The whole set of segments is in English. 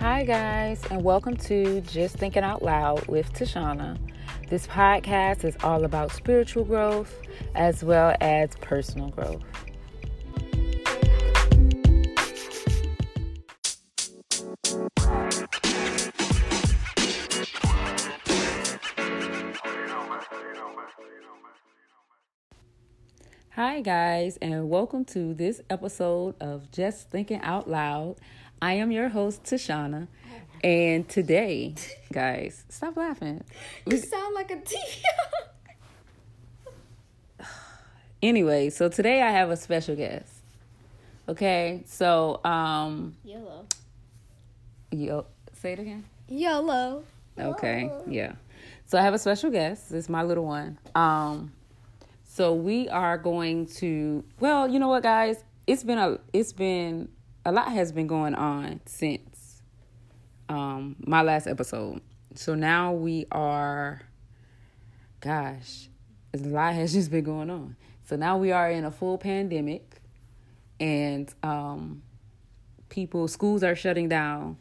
Hi, guys, and welcome to Just Thinking Out Loud with Tashana. This podcast is all about spiritual growth as well as personal growth. Hi, guys, and welcome to this episode of Just Thinking Out Loud. I am your host, Tashana, and today, guys, stop laughing. You sound like a TV. Anyway, so today I have a special guest. Okay, so um, Yellow. yo, say it again. Yellow. Okay, yeah. So I have a special guest. This is my little one. Um, so we are going to. Well, you know what, guys? It's been a. It's been a lot has been going on since um my last episode. So now we are. Gosh, a lot has just been going on. So now we are in a full pandemic, and um, people schools are shutting down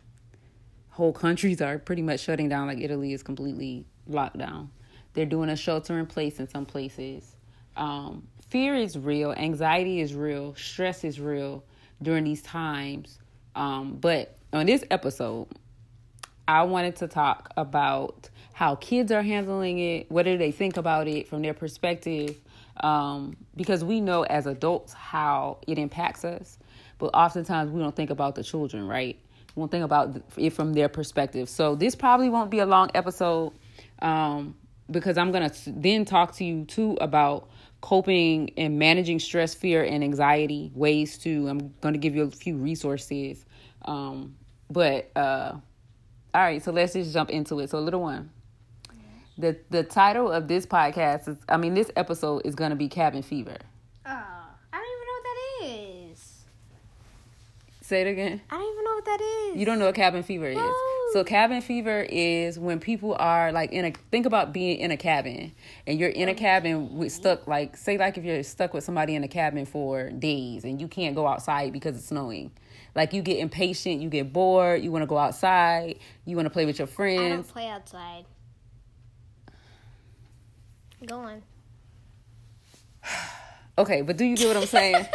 whole countries are pretty much shutting down like italy is completely locked down they're doing a shelter in place in some places um, fear is real anxiety is real stress is real during these times um, but on this episode i wanted to talk about how kids are handling it what do they think about it from their perspective um, because we know as adults how it impacts us but oftentimes we don't think about the children right one thing about it from their perspective. So this probably won't be a long episode um, because I'm gonna then talk to you too about coping and managing stress, fear, and anxiety ways to. I'm gonna give you a few resources. Um, but uh, all right, so let's just jump into it. So a little one. The the title of this podcast is I mean this episode is gonna be cabin fever. Oh, I don't even know what that is. Say it again. I don't even know what that is. You don't know what cabin fever is. So cabin fever is when people are like in a think about being in a cabin and you're in a cabin with mm-hmm. stuck like say like if you're stuck with somebody in a cabin for days and you can't go outside because it's snowing. Like you get impatient, you get bored, you want to go outside, you want to play with your I don't friends. play outside. Go on. Okay, but do you get what I'm saying?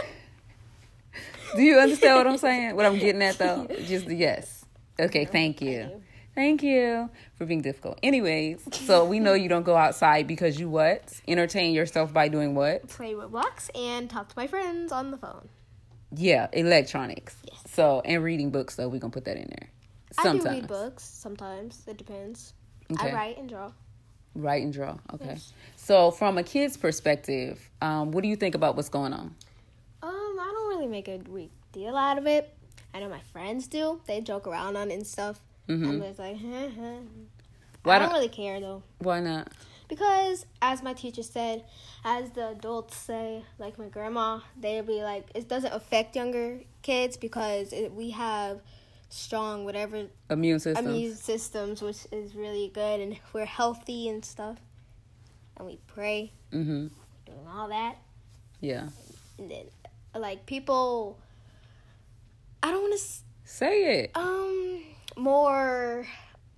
do you understand what I'm saying? What I'm getting at though? Just the yes. Okay, thank you. Thank you for being difficult. Anyways, so we know you don't go outside because you what? Entertain yourself by doing what? Play Roblox and talk to my friends on the phone. Yeah, electronics. Yes. So and reading books though, we're gonna put that in there. Sometimes. I do read books sometimes. It depends. Okay. I write and draw. Write and draw. Okay. Yes. So from a kid's perspective, um, what do you think about what's going on? Um, I don't really make a big deal out of it. I know my friends do. They joke around on it and stuff. I'm just like, huh, huh. Mm-hmm. Why I don't don't- really care though. Why not? Because, as my teacher said, as the adults say, like my grandma, they'll be like, it doesn't affect younger kids because it, we have strong whatever Immune system. immune systems, which is really good, and we're healthy and stuff. And we pray, mm-hmm. doing all that. Yeah. And then, like, people, I don't want to, Say it. um, more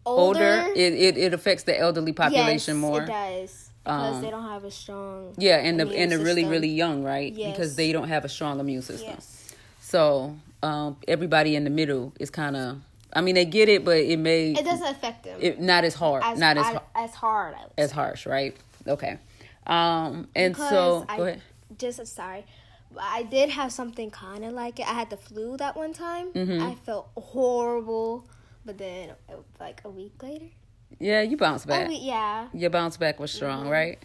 Older, older. it, it it affects the elderly population yes, more. It does. Because Um, they don't have a strong. Yeah, and the and the really really young, right? Because they don't have a strong immune system. Yes. So um, everybody in the middle is kind of. I mean, they get it, but it may It doesn't affect them it, not as hard, as, not as as, as hard. I as harsh, right? Okay. Um, and Because so I go ahead. just sorry. I did have something kind of like it. I had the flu that one time. Mm-hmm. I felt horrible, but then like a week later, Yeah, you bounce back. week, yeah, Your bounce back was Mm-hmm. strong, right?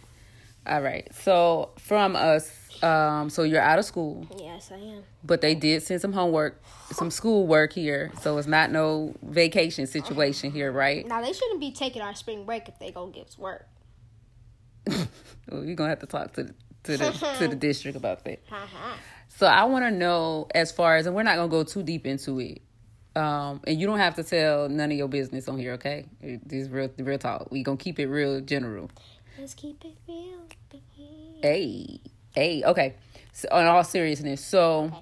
All right. So from us, um, so you're out of school, yes, I am. but they did send some homework, some school work here. So it's not no vacation situation here, right? Now they shouldn't be taking our spring break if they go give us work. Well, you're gonna have to talk to to the to the district about that. Uh-huh. So I want to know as far as, and we're not gonna go too deep into it. Um, and you don't have to tell none of your business on here, okay? This is real, real talk. We gonna keep it real general. Let's keep it real. baby. Hey, hey, okay. So, in all seriousness, so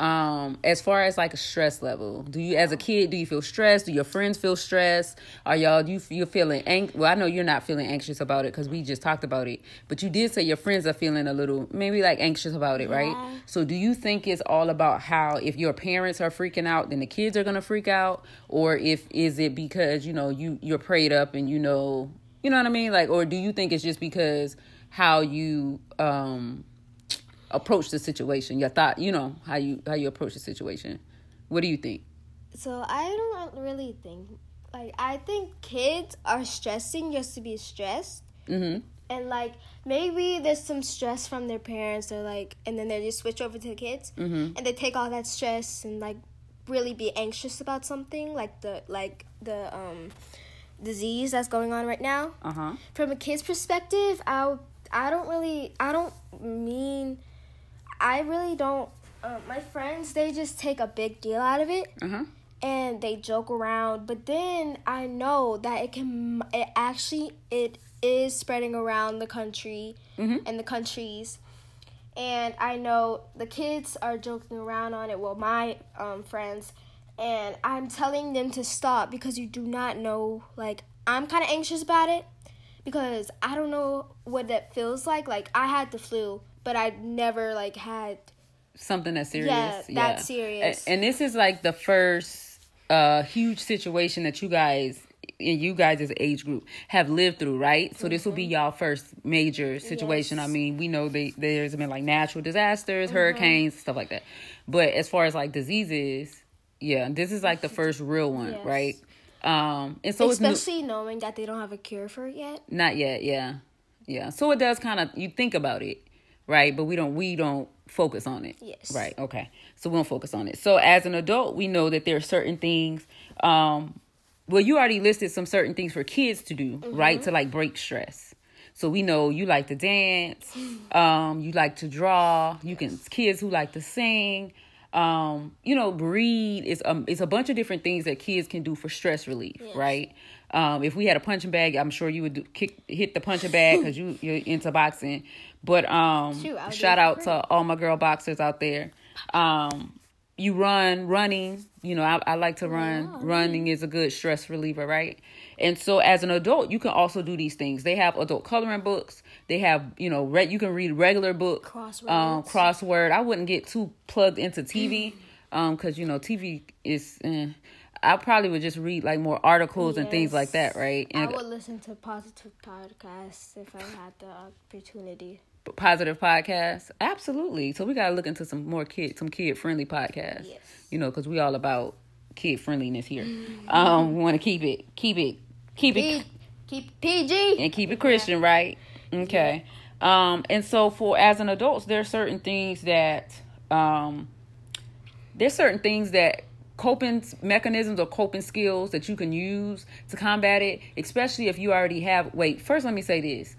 um as far as like a stress level do you as a kid do you feel stressed? Do your friends feel stressed? Are y'all you you're feeling ang- well i know you're not feeling anxious about it because we just talked about it but you did say your friends are feeling a little maybe like anxious about it right? So do you think it's all about how if your parents are freaking out then the kids are gonna freak out? Or if is it because you know you you're prayed up and you know you know what i mean? Like or do you think it's just because how you um approach the situation your thought you know how you how you approach the situation what do you think So I don't really think like I think kids are stressing just to be stressed. mm-hmm And like maybe there's some stress from their parents or like and then they just switch over to the kids Mhm. and they take all that stress and like really be anxious about something like the like the um disease that's going on right now. uh-huh From a kid's perspective, I I don't really I don't mean I really don't uh, my friends they just take a big deal out of it uh-huh. and they joke around but then i know that it can it actually it is spreading around the country Mhm. and the countries. And i know the kids are joking around on it well my um, friends and i'm telling them to stop because you do not know like i'm kind of anxious about it because i don't know what that feels like. Like i had the flu but i never like had something that serious Yeah, that's serious. And this is like the first uh huge situation that you guys in you guys' as age group have lived through, right? So this will be y'all first major situation. Yes. I mean, we know they, there's been like natural disasters, hurricanes, stuff like that. But as far as like diseases, yeah, this is like the first real one, Yes. right? Um, and so it's new- especially knowing that they don't have a cure for it yet not yet, yeah. Yeah. So it does kind of you think about it, right? But we don't we don't focus on it. Yes. Right. Okay. So we don't focus on it. So as an adult, we know that there are certain things um well you already listed some certain things for kids to do, right? To like break stress. So we know you like to dance, um, you like to draw, you can kids who like to sing, um, you know, read is um it's a bunch of different things that kids can do for stress relief, Yes. right? Um, if we had a punching bag, I'm sure you would do, kick hit the punching bag because you you're into boxing. But um, Shoot, I would do shout out to all my girl boxers out there. Um, you run, running. You know, I, I like to run. Running is a good stress reliever, right? And so, as an adult, you can also do these things. They have adult coloring books. They have, you know, re- you can read regular book, Crosswords. um, crossword. I wouldn't get too plugged into TV, um, because you know, TV is. Eh. I probably would just read like more articles and things like that, Yes. right? I would listen to positive podcasts if I had the opportunity. Positive podcasts, absolutely. So we gotta look into some more kid, some kid friendly podcasts. Yes. You know, because we all about kid friendliness here. Um, we want to keep it, keep it, keep it, keep PG. and keep it Christian, right? Okay. Um, and so for as an adult, there are certain things that um, there's certain things that coping mechanisms or coping skills that you can use to combat it, especially if you already have. Wait, first let me say this.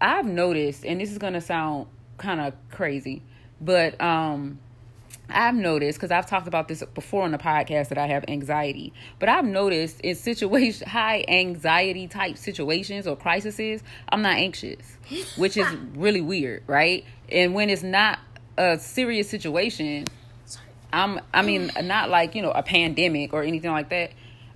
I've noticed, and this is gonna sound kind of crazy, but um, I've noticed because I've talked about this before on the podcast that I have anxiety, but I've noticed in situation high anxiety type situations or crises, I'm not anxious, which is really weird, right? And when it's not a serious situation, I'm I mean not like, you know, a pandemic or anything like that.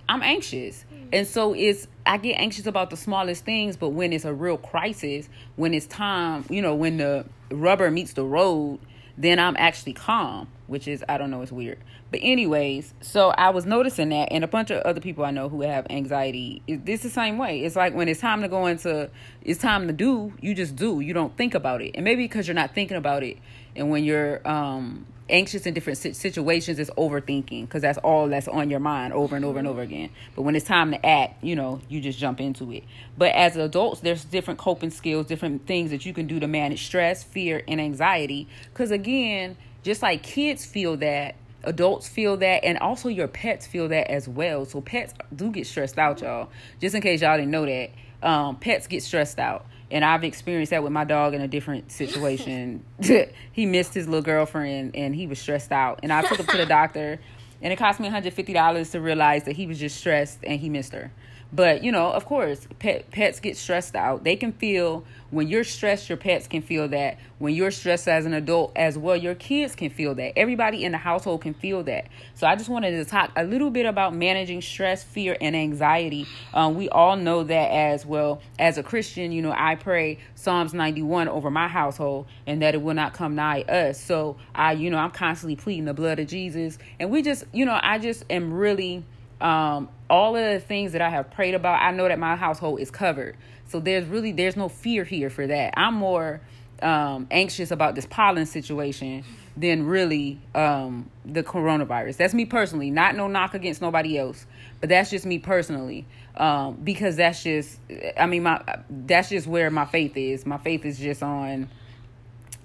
I'm anxious. And so it's I get anxious about the smallest things, but when it's a real crisis, when it's time, you know, when the rubber meets the road, then I'm actually calm, which is I don't know, it's weird. But anyways, so I was noticing that and a bunch of other people I know who have anxiety, This the same way. It's like when it's time to go into it's time to do, you just do. You don't think about it. And maybe because you're not thinking about it and when you're um anxious in different situations is overthinking because that's all that's on your mind over and over and over again. But when it's time to act you know you just jump into it. But as adults there's different coping skills different things that you can do to manage stress fear and anxiety. Because again just like kids feel that adults feel that and also your pets feel that as well. So pets do get stressed out y'all. Just in case y'all didn't know that um, pets get stressed out and I've experienced that with my dog in a different situation. he missed his little girlfriend and he was stressed out. And I took him to the doctor and it cost me $150 to realize that he was just stressed and he missed her. But you know, of course, pet, pets get stressed out. They can feel when you're stressed, your pets can feel that. When you're stressed as an adult as well, your kids can feel that. Everybody in the household can feel that. So I just wanted to talk a little bit about managing stress, fear, and anxiety. Um, we all know that as well. As a Christian, you know, I pray Psalms 91 over my household and that it will not come nigh us. So I, you know, I'm constantly pleading the blood of Jesus. And we just, you know, I just am really um, all of the things that I have prayed about, I know that my household is covered. So there's really there's no fear here for that. I'm more um, anxious about this pollen situation than really um, the coronavirus. That's me personally. Not no knock against nobody else, but that's just me personally. Um, because that's just I mean my that's just where my faith is. My faith is just on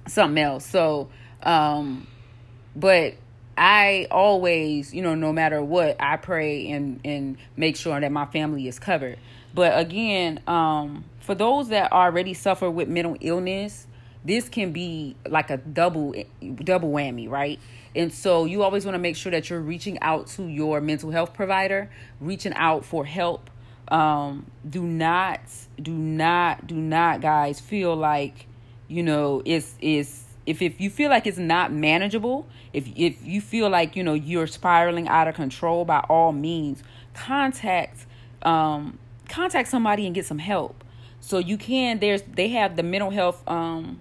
something else. So um, but I always, you know, no matter what, I pray and and make sure that my family is covered. But again, um, for those that already suffer with mental illness, this can be like a double double whammy, right? And so you always want to make sure that you're reaching out to your mental health provider, reaching out for help. Um, do not, do not, do not, guys, feel like you know it's is if if you feel like it's not manageable, if if you feel like you know you're spiraling out of control, by all means, contact um, contact somebody and get some help. So you can there's they have the mental health um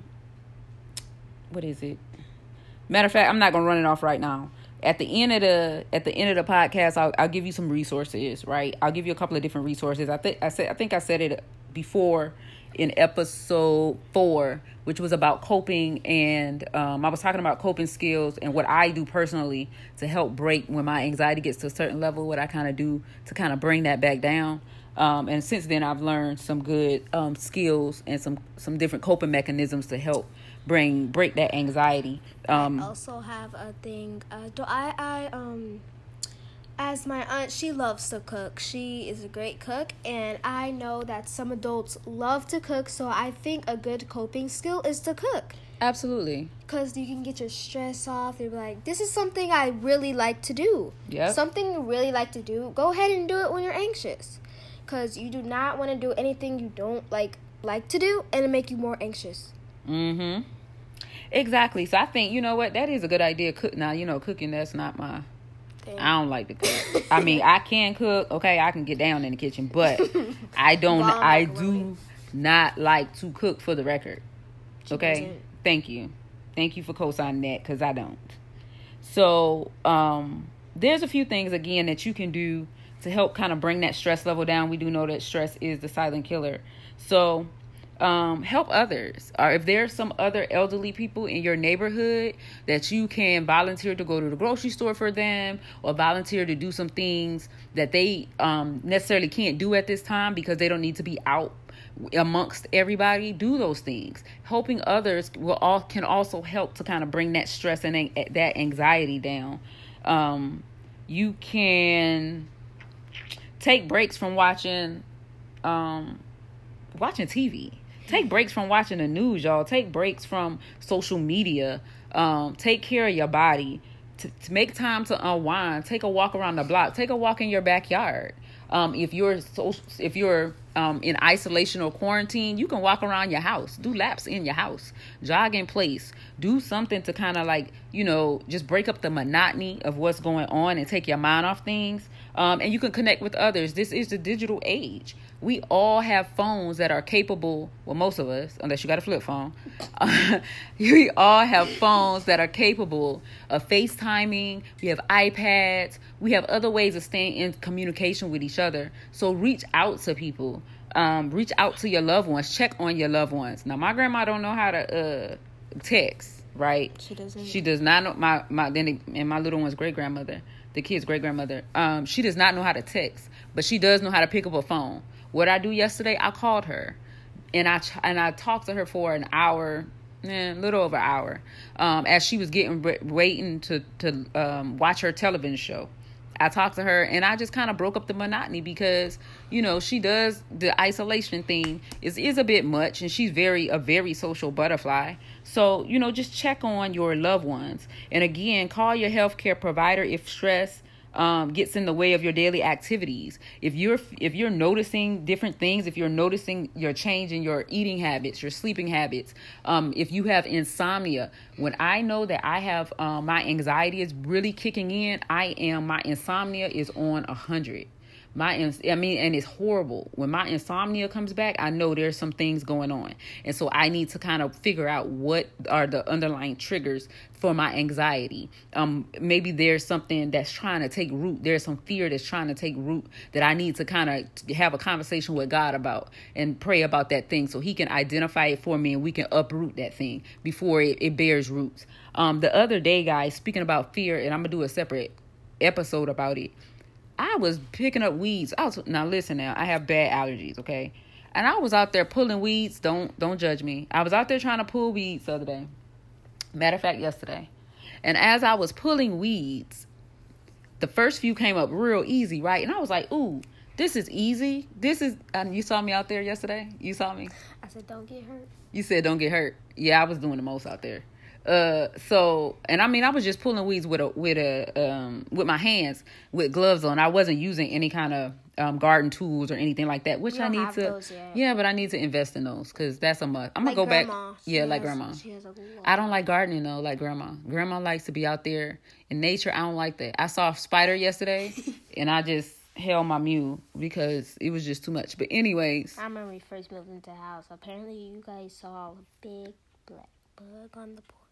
what is it? Matter of fact, I'm not gonna run it off right now. At the end of the at the end of the podcast, I'll I'll give you some resources. Right, I'll give you a couple of different resources. I think I said I think I said it before in episode four, which was about coping. And um, I was talking about coping skills and what I do personally to help break when my anxiety gets to a certain level, what I kind of do to kind of bring that back down. Um, and since then, I've learned some good um, skills and some some different coping mechanisms to help bring break that anxiety. Um, I also have a thing. Uh, do I I um as my aunt, she loves to cook. She is a great cook, and I know that some adults love to cook, so I think a good coping skill is to cook. Absolutely. Because you can get your stress off. You're like, this is something I really like to do. Yeah. Something you really like to do. Go ahead and do it when you're anxious. Because you do not want to do anything you don't like like to do and it make you more anxious. Mm-hmm. Exactly. So I think, you know what, that is a good idea. Cook now, you know, cooking that's not my I don't like to cook. I mean, I can cook. Okay, I can get down in the kitchen, but I don't. I do not like to cook for the record. Okay, thank you, thank you for co-signing that because I don't. So, um, there's a few things again that you can do to help kind of bring that stress level down. We do know that stress is the silent killer. So, um, help others. Or if there's some other elderly people in your neighborhood that you can volunteer to go to the grocery store for them or volunteer to do some things that they um, necessarily can't do at this time because they don't need to be out amongst everybody do those things. Helping others will all can also help to kind of bring that stress and that anxiety down. Um, you can take breaks from watching um, watching tv Take breaks from watching the news, y'all. Take breaks from social media. Um, take care of your body. To, to make time to unwind, take a walk around the block. Take a walk in your backyard. Um, if you're so, if you're um, in isolation or quarantine, you can walk around your house, do laps in your house, jog in place, do something to kind of like you know just break up the monotony of what's going on and take your mind off things. Um, and you can connect with others. This is the digital age we all have phones that are capable well most of us unless you got a flip phone uh, we all have phones that are capable of facetiming we have ipads we have other ways of staying in communication with each other. So reach out to people um, reach out to your loved ones check on your loved ones. Now my grandma don't know how to uh, text right? She doesn't she does not know my my then and my little one's great grandmother the kid's great grandmother um, she does not know how to text but she does know how to pick up a phone what I do yesterday, I called her, and I and I talked to her for an hour, eh, a little over an hour, um, as she was getting waiting to to um, watch her television show. I talked to her and I just kind of broke up the monotony because you know she does the isolation thing is is a bit much and she's very a very social butterfly. So you know just check on your loved ones and again call your healthcare provider if stress um, gets in the way of your daily activities. If you're if you're noticing different things, if you're noticing your change in your eating habits, your sleeping habits, um, if you have insomnia, when I know that I have um, my anxiety is really kicking in, I am my insomnia is on a hundred my i mean and it's horrible. When my insomnia comes back i know there's some things going on. And so i need to kind of figure out what are the underlying triggers for my anxiety. Um maybe there's something that's trying to take root. There's some fear that's trying to take root that i need to kind of have a conversation with god about and pray about that thing so he can identify it for me and we can uproot that thing before it, it bears roots. Um the other day guys speaking about fear and i'm gonna do a separate episode about it I was picking up weeds. I was now listen now. I have bad allergies, okay? And I was out there pulling weeds. Don't don't judge me. I was out there trying to pull weeds the other day. Matter of fact, yesterday. And as I was pulling weeds, the first few came up real easy, right? And I was like, "Ooh, this is easy. This is." And you saw me out there yesterday. You saw me. I said, "Don't get hurt." You said, "Don't get hurt." Yeah, I was doing the most out there. Uh, so and I mean, I was just pulling weeds with a with a um with my hands with gloves on. I wasn't using any kind of um garden tools or anything like that, which I need to. Yeah, but I need to invest in those because that's a must. I'm gonna go grandma. back. She yeah, has, like grandma. I don't like gardening though, like grandma. Grandma likes to be out there in nature. I don't like that. I saw a spider yesterday, and I just held my mule because it was just too much. But anyways, I remember we first moved into the house. Apparently, you guys saw a big black bug on the porch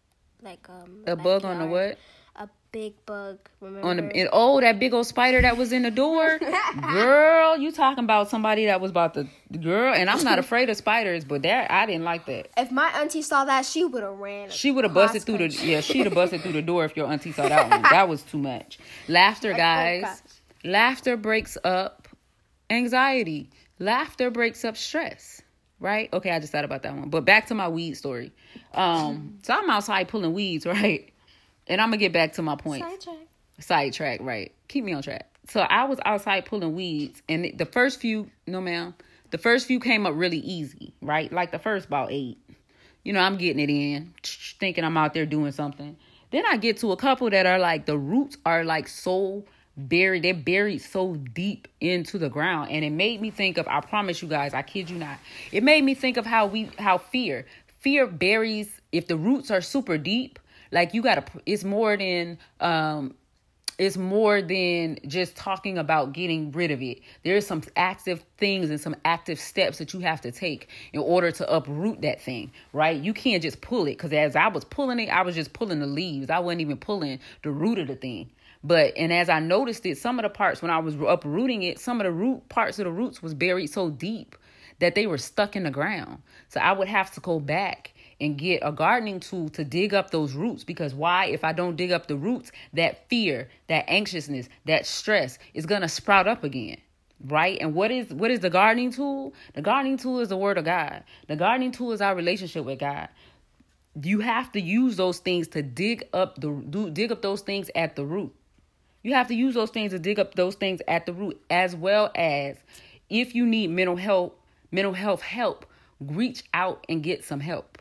like um a bug on the what? A big bug. Remember? On the oh that big old spider that was in the door, girl. You talking about somebody that was about the girl? And I'm not afraid of spiders, but that I didn't like that. If my auntie saw that, she would have ran. She would have busted through the yeah. She'd have busted through the door if your auntie saw that one. That was too much. Laughter, guys. Laughter breaks up anxiety. Laughter breaks up stress right? Okay, I just thought about that one. But back to my weed story. Um, so I'm outside pulling weeds, right? And I'm gonna get back to my point. Sidetrack. Sidetrack, right? Keep me on track. So I was outside pulling weeds, and the first few, no ma'am, the first few came up really easy, right? Like the first about eight. You know, I'm getting it in, thinking I'm out there doing something. Then I get to a couple that are like the roots are like so buried they're buried so deep into the ground and it made me think of i promise you guys i kid you not it made me think of how we how fear fear buries if the roots are super deep like you gotta it's more than um it's more than just talking about getting rid of it. There's some active things and some active steps that you have to take in order to uproot that thing, right? You can't just pull it because as I was pulling it, I was just pulling the leaves. I wasn't even pulling the root of the thing. But and as I noticed it, some of the parts when I was uprooting it, some of the root parts of the roots was buried so deep that they were stuck in the ground. So I would have to go back and get a gardening tool to dig up those roots because why if I don't dig up the roots, that fear, that anxiousness, that stress is going to sprout up again. Right? And what is what is the gardening tool? The gardening tool is the word of God. The gardening tool is our relationship with God you have to use those things to dig up the do, dig up those things at the root you have to use those things to dig up those things at the root, as well as if you need mental health, mental health help, reach out and get some help.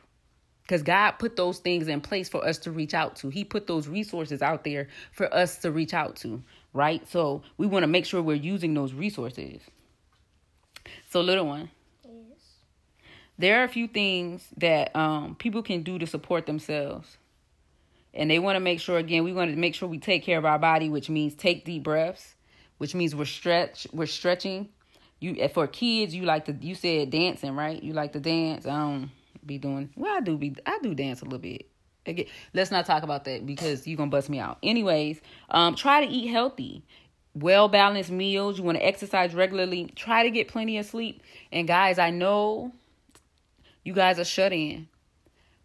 Because God put those things in place for us to reach out to. He put those resources out there for us to reach out to, right? So we want to make sure we're using those resources. So, little one, yes. there are a few things that um, people can do to support themselves and they want to make sure again we want to make sure we take care of our body which means take deep breaths which means we're stretch we're stretching. You for kids you like to you said dancing right? You like to dance. I don't be doing well i do be i do dance a little bit. Again let's not talk about that because you're gonna bust me out. Anyways um try to eat healthy. Well balanced meals. You want to exercise regularly. Try to get plenty of sleep. And guys i know you guys are shut in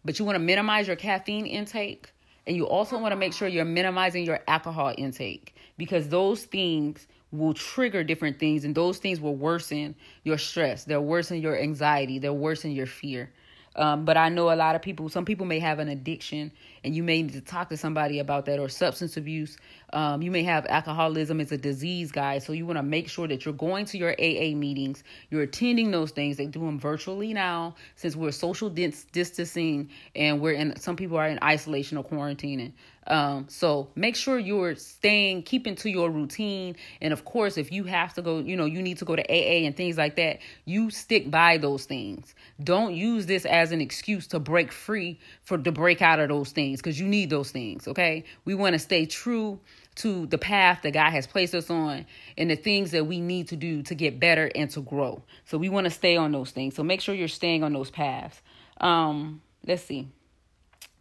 but you want to minimize your caffeine intake and you also want to make sure you're minimizing your alcohol intake because those things will trigger different things and those things will worsen your stress. They'll worsen your anxiety. They'll worsen your fear. Um, but I know a lot of people, some people may have an addiction and you may need to talk to somebody about that or substance abuse. Um, you may have alcoholism as a disease, guys. So you want to make sure that you're going to your AA meetings, you're attending those things. They do them virtually now since we're social distancing and we're in. Some people are in isolation or quarantining. Um, so make sure you're staying, keeping to your routine. And of course, if you have to go, you know, you need to go to AA and things like that, you stick by those things. Don't use this as an excuse to break free for to break out of those things because you need those things. Okay. We want to stay true to the path that God has placed us on and the things that we need to do to get better and to grow. So we want to stay on those things. So make sure you're staying on those paths. Um, let's see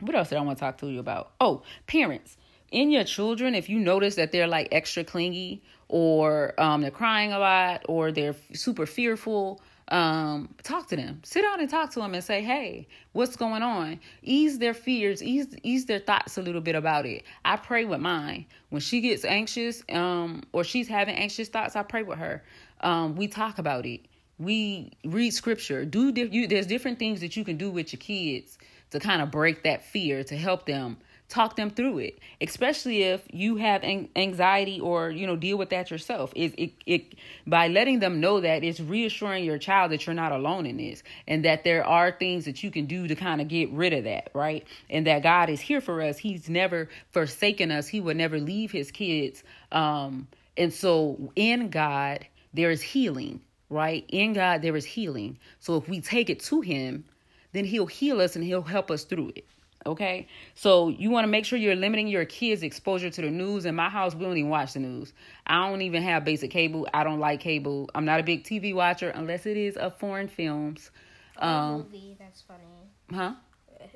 what else did I want to talk to you about? Oh, parents. In your children, if you notice that they're like extra clingy or um, they're crying a lot or they're super fearful, um, talk to them. Sit down and talk to them and say, "Hey, what's going on?" Ease their fears, ease ease their thoughts a little bit about it. I pray with mine when she gets anxious, um, or she's having anxious thoughts. I pray with her. Um, we talk about it. We read scripture. Do you, there's different things that you can do with your kids to kind of break that fear, to help them talk them through it. Especially if you have anxiety or you know deal with that yourself. It, it, it by letting them know that it's reassuring your child that you're not alone in this and that there are things that you can do to kind of get rid of that right? And that god is here for us. He's never forsaken us. He would never leave his kids um and so in god there is healing right? In god there is healing. So if we take it to him then he'll heal us and he'll help us through it. Okay, so you want to make sure you're limiting your kids' exposure to the news. In my house, we don't even watch the news. I don't even have basic cable. I don't like cable. I'm not a big TV watcher unless it is of foreign films. Um, movie that's funny. Huh?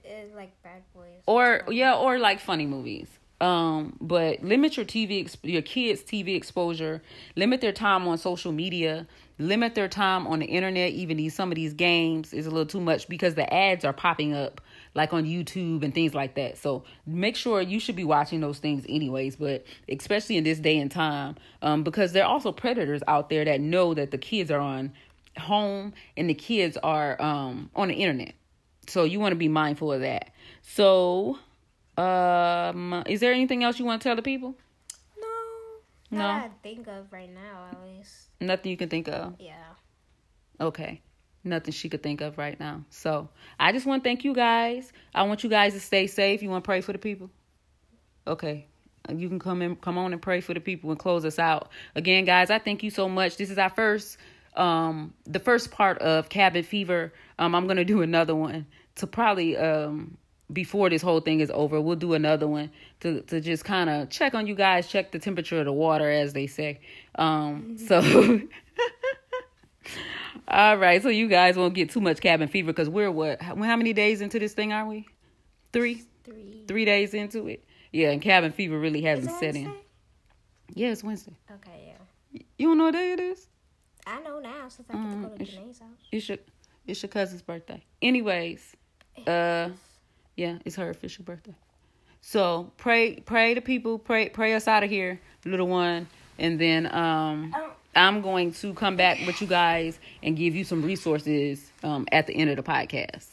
It's like Bad Boys. Or yeah, or like funny movies. Um, but limit your TV, your kids' TV exposure. Limit their time on social media limit their time on the internet even these some of these games is a little too much because the ads are popping up like on YouTube and things like that. So make sure you should be watching those things anyways, but especially in this day and time, um, because there are also predators out there that know that the kids are on home and the kids are um, on the internet. So you want to be mindful of that. So, um, is there anything else you want to tell the people? No, no. I think of right now, at least. Nothing you can think of? Yeah. Okay. Nothing she could think of right now. So I just want to thank you guys. I want you guys to stay safe. You want to pray for the people? Okay. You can come in, come on and pray for the people and close us out. Again, guys, I thank you so much. This is our first, um, the first part of Cabin Fever. Um, I'm gonna do another one to probably um before this whole thing is over. We'll do another one to to just kind of check on you guys, check the temperature of the water, as they say. Um, so. All right, so you guys won't get too much cabin fever because we're what? How, how many days into this thing are we? Three. Three. Three days into it. Yeah, and cabin fever really hasn't set in. Yeah, it's Wednesday. Okay, yeah. You don't know what day it is? I know now since I um, to go to Janae's house. It's your, it's your cousin's birthday. Anyways, uh, yeah, it's her official birthday. So pray, pray to people, pray, pray us out of here, little one, and then um, oh. I'm going to come back with you guys and give you some resources um at the end of the podcast.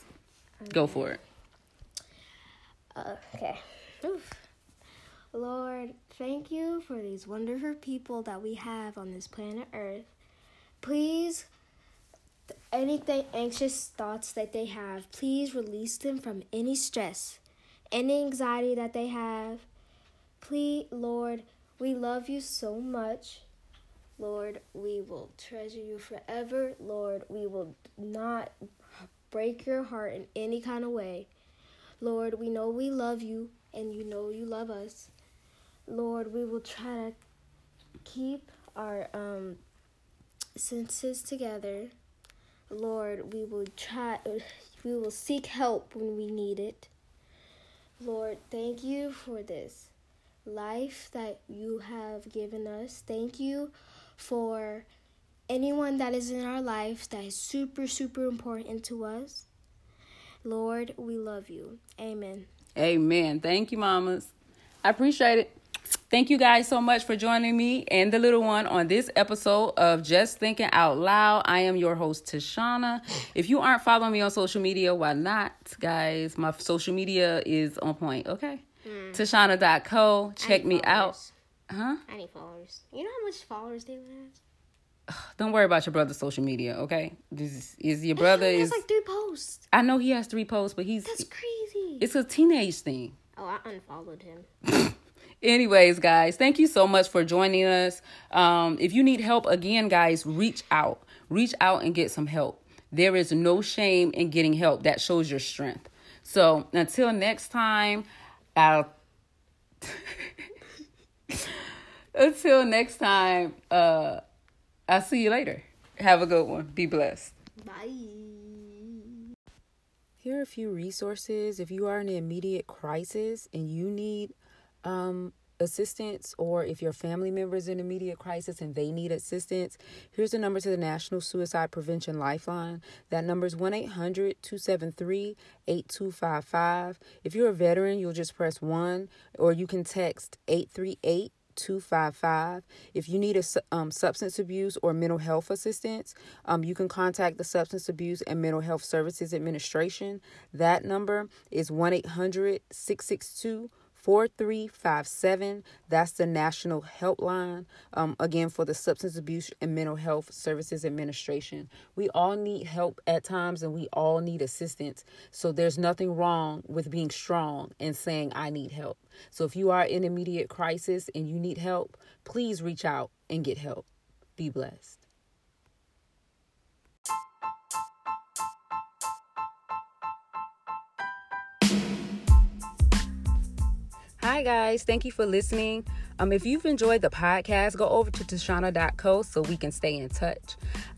Go for it. Okay. Oof. Lord, thank you for these wonderful people that we have on this planet Earth. Please anything anxious thoughts that they have, please release them from any stress, any anxiety that they have. Please, Lord, we love you so much. Lord, we will treasure you forever. Lord, we will not break your heart in any kind of way. Lord, we know we love you and you know you love us. Lord, we will try to keep our um, senses together Lord, we will try uh, we will seek help when we need it. Lord, thank you for this life that you have given us. Thank you for anyone that is in our lives that is super, super important to us. Lord, we love you. Amen. Amen. Thank you, mamas. I appreciate it. Thank you guys so much for joining me and the little one on this episode of Just Thinking Out Loud. I am your host, Tashana. If you aren't following me on social media, why not, guys? My social media is on point, okay? Mm. Tashana.co. Check me out. Huh? I need followers. You know how much followers they have? Don't worry about your brother's social media, okay? This is, is your brother he is like three posts. I know he has three posts, but he's That's crazy. It's a teenage thing. Oh, I unfollowed him. Anyways, guys, thank you so much for joining us. Um, if you need help, again, guys, reach out. Reach out and get some help. There is no shame in getting help. That shows your strength. So until next time, I'll. until next time, uh, I'll see you later. Have a good one. Be blessed. Bye. Here are a few resources if you are in an immediate crisis and you need um, assistance or if your family member is in immediate crisis and they need assistance, here's the number to the National Suicide Prevention Lifeline. That number is 1 800 273 8255. If you're a veteran, you'll just press 1 or you can text 838 255. If you need a um, substance abuse or mental health assistance, um, you can contact the Substance Abuse and Mental Health Services Administration. That number is 1 800 662 4357. That's the national helpline, um, again, for the Substance Abuse and Mental Health Services Administration. We all need help at times and we all need assistance. So there's nothing wrong with being strong and saying, I need help. So if you are in immediate crisis and you need help, please reach out and get help. Be blessed. Hi, guys. Thank you for listening. Um, if you've enjoyed the podcast, go over to Tashana.co so we can stay in touch.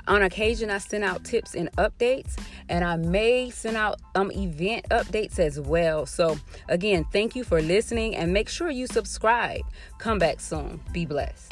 On occasion, I send out tips and updates, and I may send out um, event updates as well. So, again, thank you for listening and make sure you subscribe. Come back soon. Be blessed.